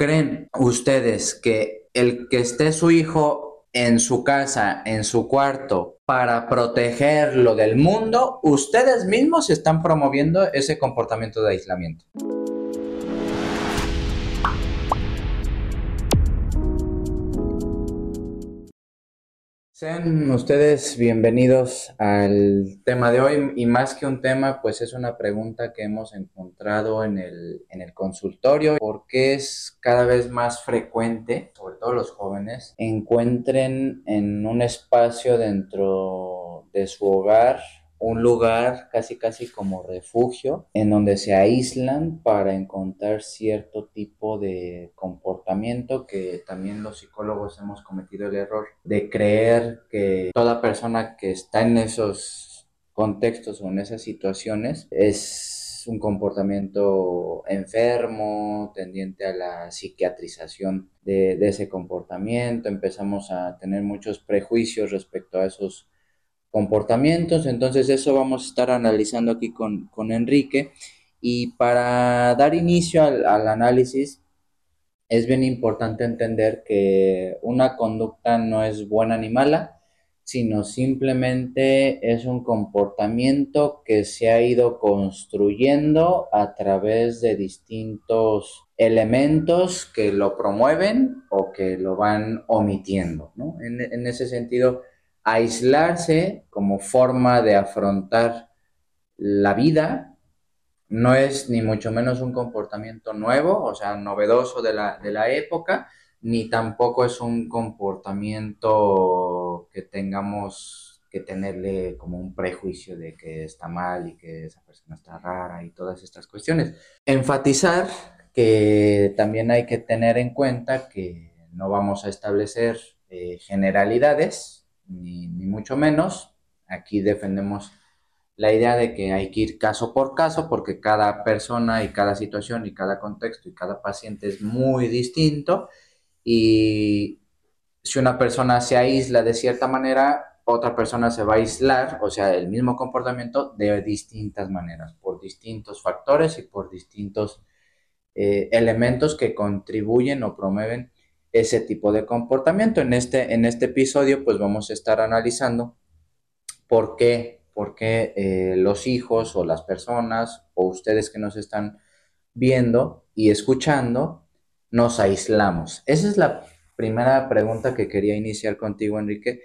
creen ustedes que el que esté su hijo en su casa, en su cuarto, para protegerlo del mundo, ustedes mismos están promoviendo ese comportamiento de aislamiento? Sean ustedes bienvenidos al tema de hoy y más que un tema, pues es una pregunta que hemos encontrado en el, en el consultorio porque es cada vez más frecuente, sobre todo los jóvenes, encuentren en un espacio dentro de su hogar un lugar casi casi como refugio en donde se aíslan para encontrar cierto tipo de comportamiento que también los psicólogos hemos cometido el error de creer que toda persona que está en esos contextos o en esas situaciones es un comportamiento enfermo, tendiente a la psiquiatrización de, de ese comportamiento, empezamos a tener muchos prejuicios respecto a esos comportamientos. Entonces eso vamos a estar analizando aquí con, Enrique. Y para dar inicio al, análisis, es bien importante entender que una conducta no es buena ni mala, sino simplemente es un comportamiento que se ha ido construyendo a través de distintos elementos que lo promueven o que lo van omitiendo. En, en ese sentido, aislarse como forma de afrontar la vida no es ni mucho menos un comportamiento nuevo, o sea, novedoso de la, de la época, ni tampoco es un comportamiento que tengamos que tenerle como un prejuicio de que está mal y que esa persona está rara y todas estas cuestiones. Enfatizar que también hay que tener en cuenta que no vamos a establecer eh, generalidades, ni, mucho menos. Aquí defendemos la idea de que hay que ir caso por caso porque cada persona y cada situación y cada contexto y cada paciente es muy distinto y si una persona se aísla de cierta manera, otra persona se va a aislar, o sea, el mismo comportamiento de distintas maneras, por distintos factores y por distintos eh, elementos que contribuyen o promueven ese tipo de comportamiento. En este, en este episodio, pues vamos a estar analizando por qué, por qué eh, los hijos o las personas o ustedes que nos están viendo y escuchando, nos aislamos. Esa es la primera pregunta que quería iniciar contigo, Enrique.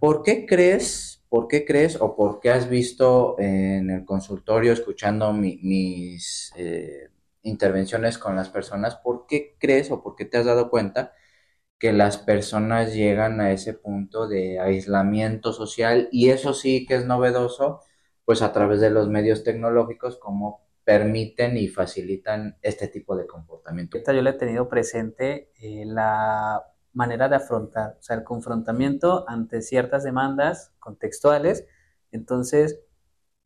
¿Por qué crees, por qué crees o por qué has visto en el consultorio escuchando mis eh, intervenciones con las personas, por qué crees o por qué te has dado cuenta que las personas llegan a ese punto de aislamiento social y eso sí que es novedoso, pues a través de los medios tecnológicos como permiten y facilitan este tipo de comportamiento. Yo le he tenido presente eh, la manera de afrontar, o sea, el confrontamiento ante ciertas demandas contextuales. Entonces,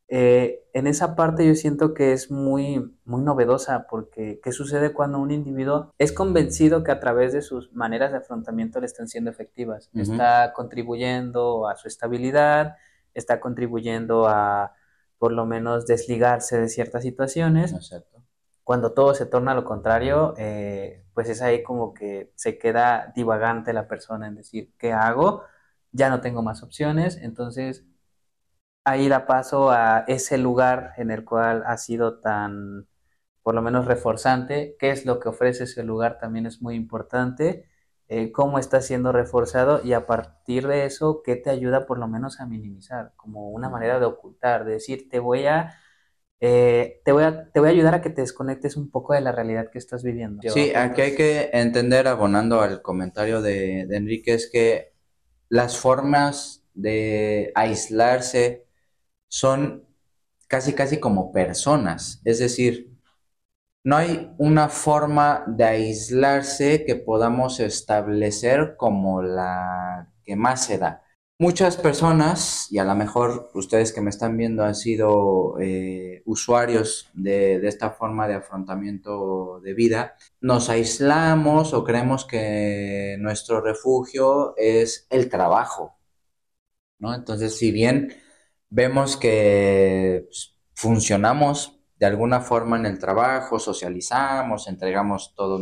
eh, en esa parte yo siento que es muy, muy novedosa porque ¿qué sucede cuando un individuo es convencido que a través de sus maneras de afrontamiento le están siendo efectivas? Está contribuyendo a su estabilidad, está contribuyendo a por lo menos desligarse de ciertas situaciones. Cuando todo se torna a lo contrario, eh, pues es ahí como que se queda divagante la persona en decir, ¿qué hago? Ya no tengo más opciones, entonces ahí da paso a ese lugar en el cual ha sido tan, por lo menos, reforzante. ¿Qué es lo que ofrece ese lugar? También es muy importante. Eh, cómo está siendo reforzado y a partir de eso, ¿qué te ayuda por lo menos a minimizar? Como una manera de ocultar, de decir, te voy a... Eh, te, voy a, te voy a ayudar a que te desconectes un poco de la realidad que estás viviendo. Sí, aquí hay que entender, abonando al comentario de, de Enrique, es que las formas de aislarse son casi casi como personas, es decir, no hay una forma de aislarse que podamos establecer como la que más se da. Muchas personas, y a lo mejor ustedes que me están viendo han sido eh, usuarios de, de, esta forma de afrontamiento de vida, nos aislamos o creemos que nuestro refugio es el trabajo, ¿no? Entonces, si bien vemos que pues, funcionamos de alguna forma en el trabajo, socializamos, entregamos todas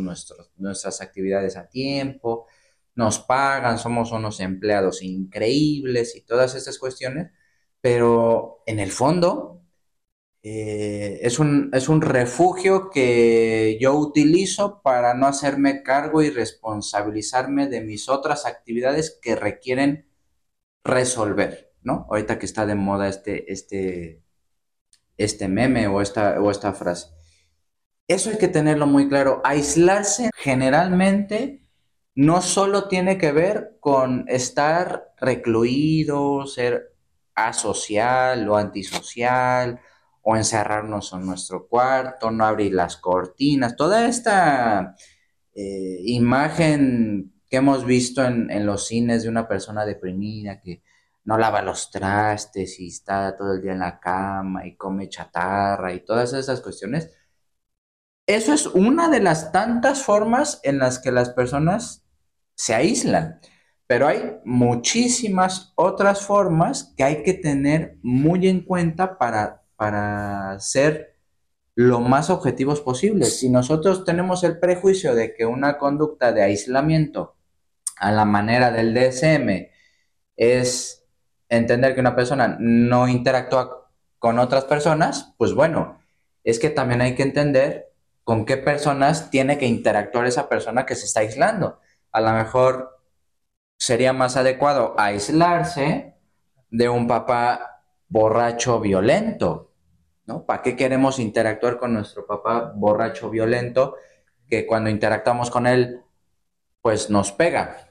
nuestras actividades a tiempo, nos pagan, somos unos empleados increíbles y todas estas cuestiones, pero en el fondo eh, es, un, es un refugio que yo utilizo para no hacerme cargo y responsabilizarme de mis otras actividades que requieren resolver, ¿no? Ahorita que está de moda este, este, este meme o esta, o esta frase. Eso hay que tenerlo muy claro. Aislarse generalmente no solo tiene que ver con estar recluido, ser asocial o antisocial, o encerrarnos en nuestro cuarto, no abrir las cortinas, toda esta eh, imagen que hemos visto en, en, los cines de una persona deprimida que no lava los trastes y está todo el día en la cama y come chatarra y todas esas cuestiones. Eso es una de las tantas formas en las que las personas se aíslan. Pero hay muchísimas otras formas que hay que tener muy en cuenta para, para ser lo más objetivos posibles. Si nosotros tenemos el prejuicio de que una conducta de aislamiento a la manera del DSM es entender que una persona no interactúa con otras personas, pues bueno, es que también hay que entender con qué personas tiene que interactuar esa persona que se está aislando. A lo mejor sería más adecuado aislarse de un papá borracho violento, ¿no? ¿Para qué queremos interactuar con nuestro papá borracho violento que cuando interactuamos con él, pues nos pega?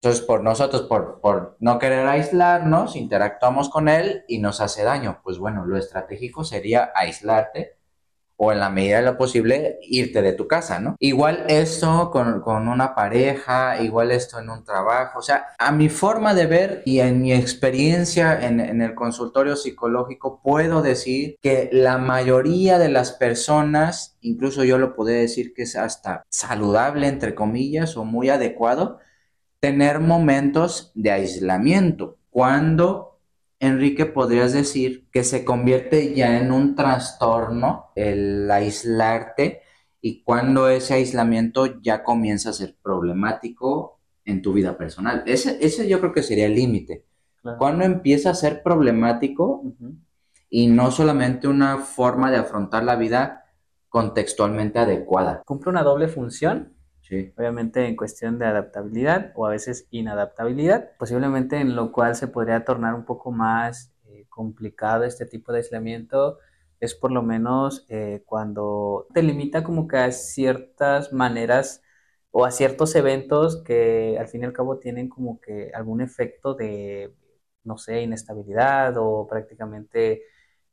Entonces, por nosotros, por, por no querer aislarnos, interactuamos con él y nos hace daño. Pues bueno, lo estratégico sería aislarte o en la medida de lo posible irte de tu casa, ¿no? Igual esto con, una pareja, igual esto en un trabajo, o sea, a mi forma de ver y en mi experiencia en, en el consultorio psicológico, puedo decir que la mayoría de las personas, incluso yo lo puedo decir que es hasta saludable, entre comillas, o muy adecuado, tener momentos de aislamiento. Cuando Enrique, podrías decir que se convierte ya en un trastorno el aislarte y cuando ese aislamiento ya comienza a ser problemático en tu vida personal. Ese, ese yo creo que sería el límite. Cuando empieza a ser problemático y no solamente una forma de afrontar la vida contextualmente adecuada. Cumple una doble función Obviamente en cuestión de adaptabilidad o a veces inadaptabilidad, posiblemente en lo cual se podría tornar un poco más eh, complicado este tipo de aislamiento es por lo menos eh, cuando te limita como que a ciertas maneras o a ciertos eventos que al fin y al cabo tienen como que algún efecto de, no sé, inestabilidad o prácticamente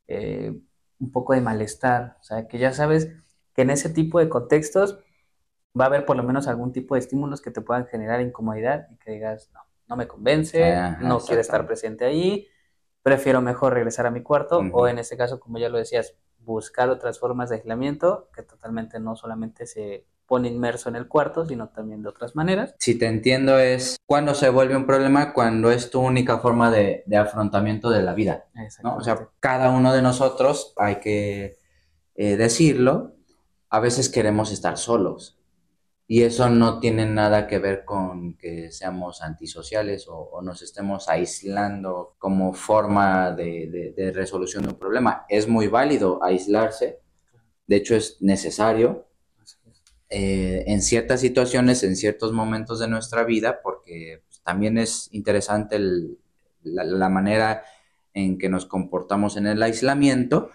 eh, un poco de malestar. O sea, que ya sabes que en ese tipo de contextos va a haber por lo menos algún tipo de estímulos que te puedan generar incomodidad y que digas, no, no me convence, no quiero estar presente ahí, prefiero mejor regresar a mi cuarto o en este caso, como ya lo decías, buscar otras formas de aislamiento que totalmente no solamente se pone inmerso en el cuarto, sino también de otras maneras. Si te entiendo es cuando se vuelve un problema, cuando es tu única forma de, afrontamiento de la vida. ¿no? O sea, cada uno de nosotros, hay que eh, decirlo, a veces queremos estar solos. Y eso no tiene nada que ver con que seamos antisociales o, nos estemos aislando como forma de, resolución de un problema. Es muy válido aislarse, de hecho es necesario eh, en ciertas situaciones, en ciertos momentos de nuestra vida, porque pues, también es interesante la manera en que nos comportamos en el aislamiento,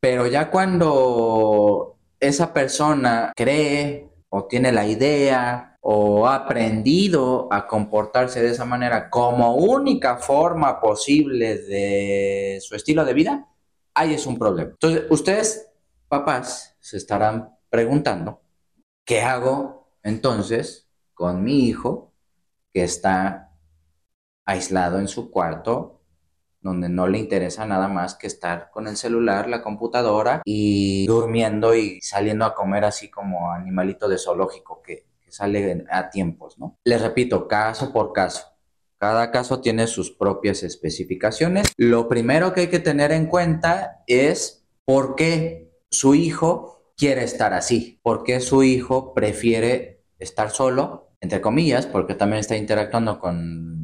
pero ya cuando esa persona cree o tiene la idea o ha aprendido a comportarse de esa manera como única forma posible de su estilo de vida, ahí es un problema. Entonces, ustedes, papás, se estarán preguntando, ¿qué hago entonces con mi hijo que está aislado en su cuarto donde no le interesa nada más que estar con el celular, la computadora y durmiendo y saliendo a comer así como animalito de zoológico que, sale a tiempos, ¿no? Les repito, caso por caso. Cada caso tiene sus propias especificaciones. Lo primero que hay que tener en cuenta es por qué su hijo quiere estar así, por qué su hijo prefiere estar solo, entre comillas, porque también está interactuando con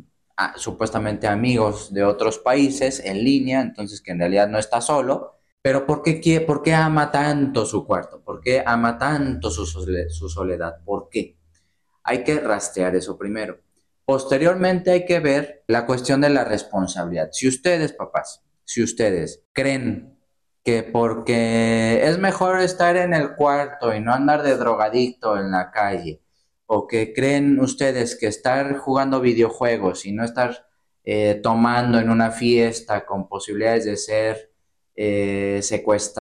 supuestamente amigos de otros países en línea, entonces que en realidad no está solo, pero ¿por qué, por qué ama tanto su cuarto? ¿Por qué ama tanto su, su soledad? ¿Por qué? Hay que rastrear eso primero. Posteriormente hay que ver la cuestión de la responsabilidad. Si ustedes, papás, si ustedes creen que porque es mejor estar en el cuarto y no andar de drogadicto en la calle, o que creen ustedes que estar jugando videojuegos y no estar eh, tomando en una fiesta con posibilidades de ser eh, secuestrados,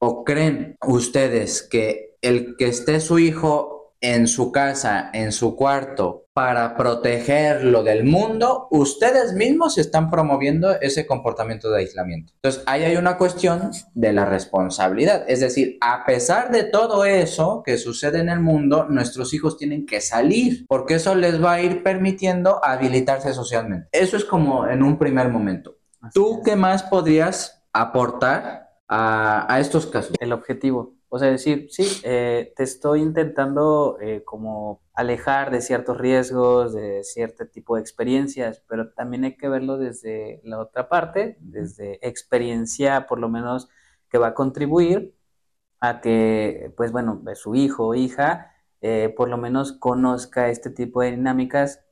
o creen ustedes que el que esté su hijo en su casa, en su cuarto, para protegerlo del mundo, ustedes mismos están promoviendo ese comportamiento de aislamiento. Entonces, ahí hay una cuestión de la responsabilidad. Es decir, a pesar de todo eso que sucede en el mundo, nuestros hijos tienen que salir, porque eso les va a ir permitiendo habilitarse socialmente. Eso es como en un primer momento. ¿Tú qué más podrías aportar a, a estos casos? El objetivo o sea, decir, sí, eh, te estoy intentando eh, como alejar de ciertos riesgos, de cierto tipo de experiencias, pero también hay que verlo desde la otra parte, desde experiencia por lo menos que va a contribuir a que, pues bueno, su hijo o hija eh, por lo menos conozca este tipo de dinámicas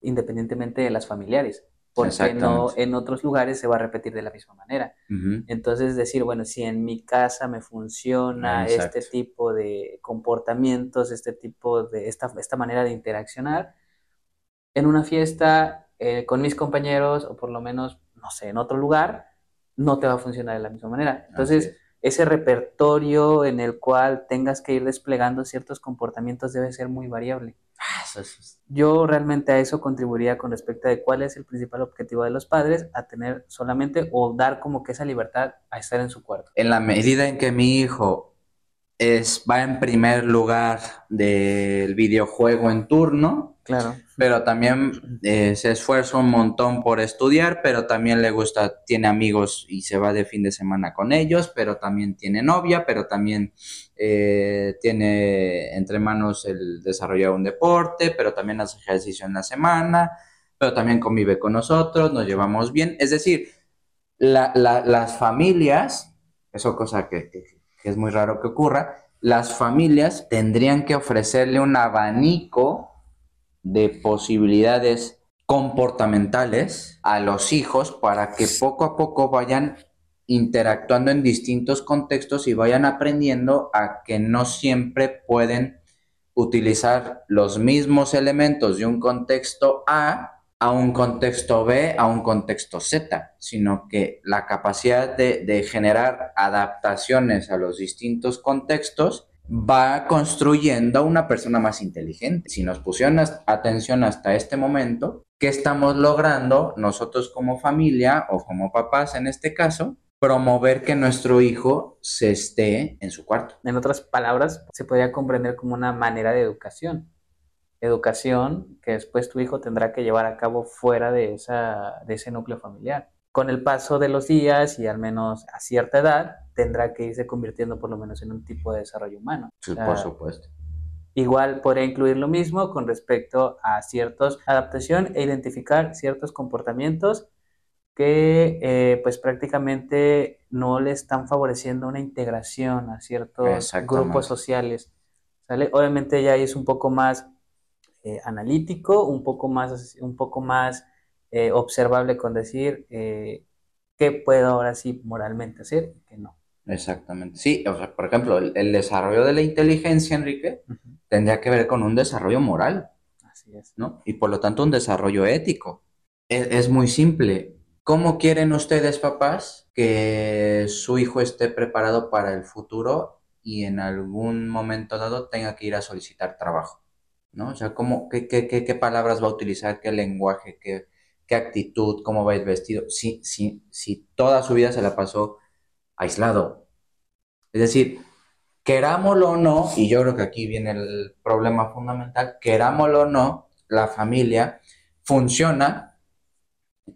independientemente de las familiares porque no en otros lugares se va a repetir de la misma manera. Entonces decir, bueno, si en mi casa me funciona este tipo de comportamientos, este tipo de, esta, esta manera de interaccionar, en una fiesta eh, con mis compañeros o por lo menos, no sé, en otro lugar, no te va a funcionar de la misma manera. Entonces, ese repertorio en el cual tengas que ir desplegando ciertos comportamientos debe ser muy variable. Ah, Yo realmente a eso contribuiría con respecto de cuál es el principal objetivo de los padres, a tener solamente o dar como que esa libertad a estar en su cuarto. En la medida en que mi hijo es, va en primer lugar del videojuego en turno, Claro. Pero también eh, se esfuerza un montón por estudiar, pero también le gusta, tiene amigos y se va de fin de semana con ellos, pero también tiene novia, pero también eh, tiene entre manos el desarrollar un deporte, pero también hace ejercicio en la semana, pero también convive con nosotros, nos llevamos bien. Es decir, las familias, eso cosa que es muy raro que ocurra, las familias tendrían que ofrecerle un abanico de posibilidades comportamentales a los hijos para que poco a poco vayan interactuando en distintos contextos y vayan aprendiendo a que no siempre pueden utilizar los mismos elementos de un contexto A a un contexto B, a un contexto Z, sino que la capacidad de, de generar adaptaciones a los distintos contextos va construyendo a una persona más inteligente. Si nos pusieron atención hasta este momento, ¿qué estamos logrando nosotros como familia o como papás en este caso? Promover que nuestro hijo se esté en su cuarto. En otras palabras, se podría comprender como una manera de educación. Educación que después tu hijo tendrá que llevar a cabo fuera de, esa, de ese núcleo familiar. Con el paso de los días y al menos a cierta edad, tendrá que irse convirtiendo por lo menos en un tipo de desarrollo humano. Sí, por supuesto. Igual podría incluir lo mismo con respecto a ciertos adaptación e identificar ciertos comportamientos que eh, pues prácticamente no le están favoreciendo una integración a ciertos grupos sociales. ¿sale? Obviamente ya es un poco más eh, analítico, un poco más, un poco más eh, observable con decir qué puedo ahora sí moralmente hacer y qué no. Exactamente. Sí, o sea, por ejemplo, el, desarrollo de la inteligencia, Enrique, tendría que ver con un desarrollo moral. Así es. ¿no? Y por lo tanto un desarrollo ético. Es, es, muy simple. ¿Cómo quieren ustedes, papás, que su hijo esté preparado para el futuro y en algún momento dado tenga que ir a solicitar trabajo? ¿No? O sea, ¿cómo, qué, qué, qué, qué palabras va a utilizar, qué lenguaje, qué, qué actitud, cómo va ir vestido? Si, si, si toda su vida se la pasó aislado. Es decir, querámoslo o no, y yo creo que aquí viene el problema fundamental, querámoslo o no, la familia funciona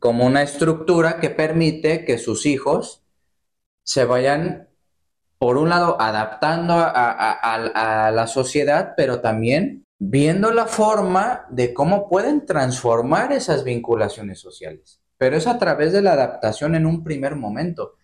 como una estructura que permite que sus hijos se vayan, por un lado, adaptando a, la sociedad, pero también viendo la forma de cómo pueden transformar esas vinculaciones sociales. Pero es a través de la adaptación en un primer momento.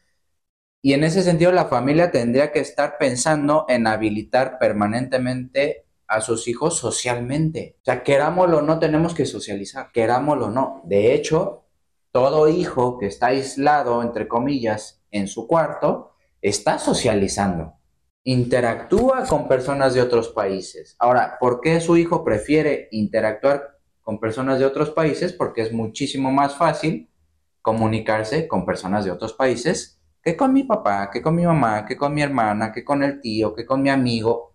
Y en ese sentido, la familia tendría que estar pensando en habilitar permanentemente a sus hijos socialmente. O sea, querámoslo o no, tenemos que socializar, querámoslo o no. De hecho, todo hijo que está aislado, entre comillas, en su cuarto, está socializando. Interactúa con personas de otros países. Ahora, ¿por qué su hijo prefiere interactuar con personas de otros países? Porque es muchísimo más fácil comunicarse con personas de otros países que con mi papá, que con mi mamá, que con mi hermana, que con el tío, que con mi amigo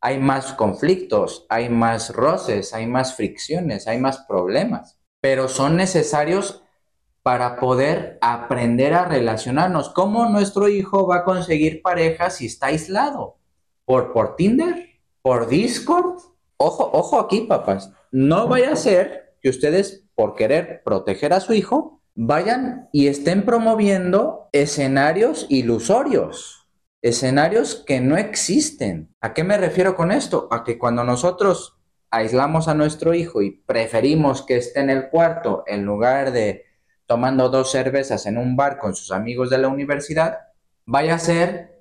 hay más conflictos, hay más roces, hay más fricciones, hay más problemas, pero son necesarios para poder aprender a relacionarnos. ¿Cómo nuestro hijo va a conseguir pareja si está aislado? ¿Por, por Tinder? ¿Por Discord? Ojo, ojo aquí, papás. No vaya a ser que ustedes, por querer proteger a su hijo, vayan y estén promoviendo escenarios ilusorios escenarios que no existen. ¿A qué me refiero con esto? A que cuando nosotros aislamos a nuestro hijo y preferimos que esté en el cuarto en lugar de tomando dos cervezas en un bar con sus amigos de la universidad, vaya a ser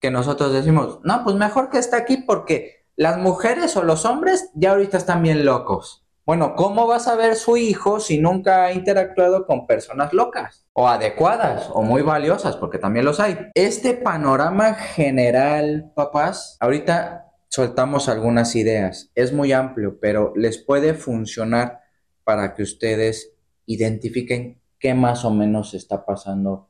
que nosotros decimos, no, pues mejor que esté aquí porque las mujeres o los hombres ya ahorita están bien locos. Bueno, ¿cómo vas a ver su hijo si nunca ha interactuado con personas locas o adecuadas o muy valiosas? Porque también los hay. Este panorama general, papás, ahorita soltamos algunas ideas. Es muy amplio, pero les puede funcionar para que ustedes identifiquen qué más o menos está pasando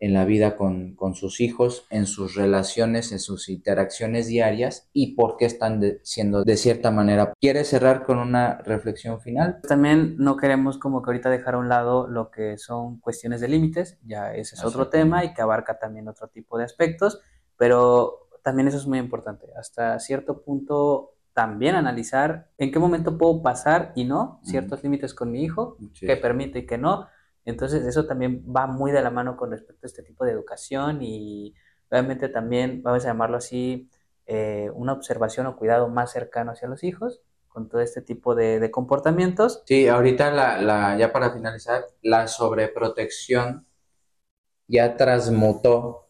en la vida con, sus hijos, en sus relaciones, en sus interacciones diarias y por qué están siendo de cierta manera. ¿Quieres cerrar con una reflexión final? También no queremos como que ahorita dejar a un lado lo que son cuestiones de límites, ya ese es otro tema y que abarca también otro tipo de aspectos, pero también eso es muy importante. Hasta cierto punto también analizar en qué momento puedo pasar y no ciertos límites con mi hijo, que permite y que no entonces eso también va muy de la mano con respecto a este tipo de educación y obviamente también, vamos a llamarlo así, eh, una observación o cuidado más cercano hacia los hijos con todo este tipo de, comportamientos. Sí, ahorita la, ya para finalizar, la sobreprotección ya transmutó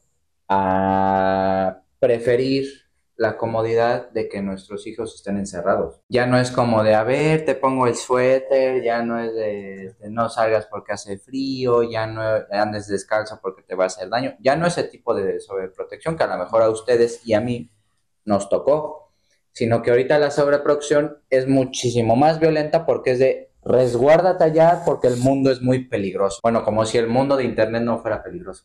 a preferir la comodidad de que nuestros hijos estén encerrados. Ya no es como de, a ver, te pongo el suéter, ya no es de, no salgas porque hace frío, ya no andes descalzo porque te va a hacer daño. Ya no es ese tipo de sobreprotección que a lo mejor a ustedes y a mí nos tocó, sino que ahorita la sobreprotección es muchísimo más violenta porque es de resguárdate allá porque el mundo es muy peligroso. Bueno, como si el mundo de Internet no fuera peligroso.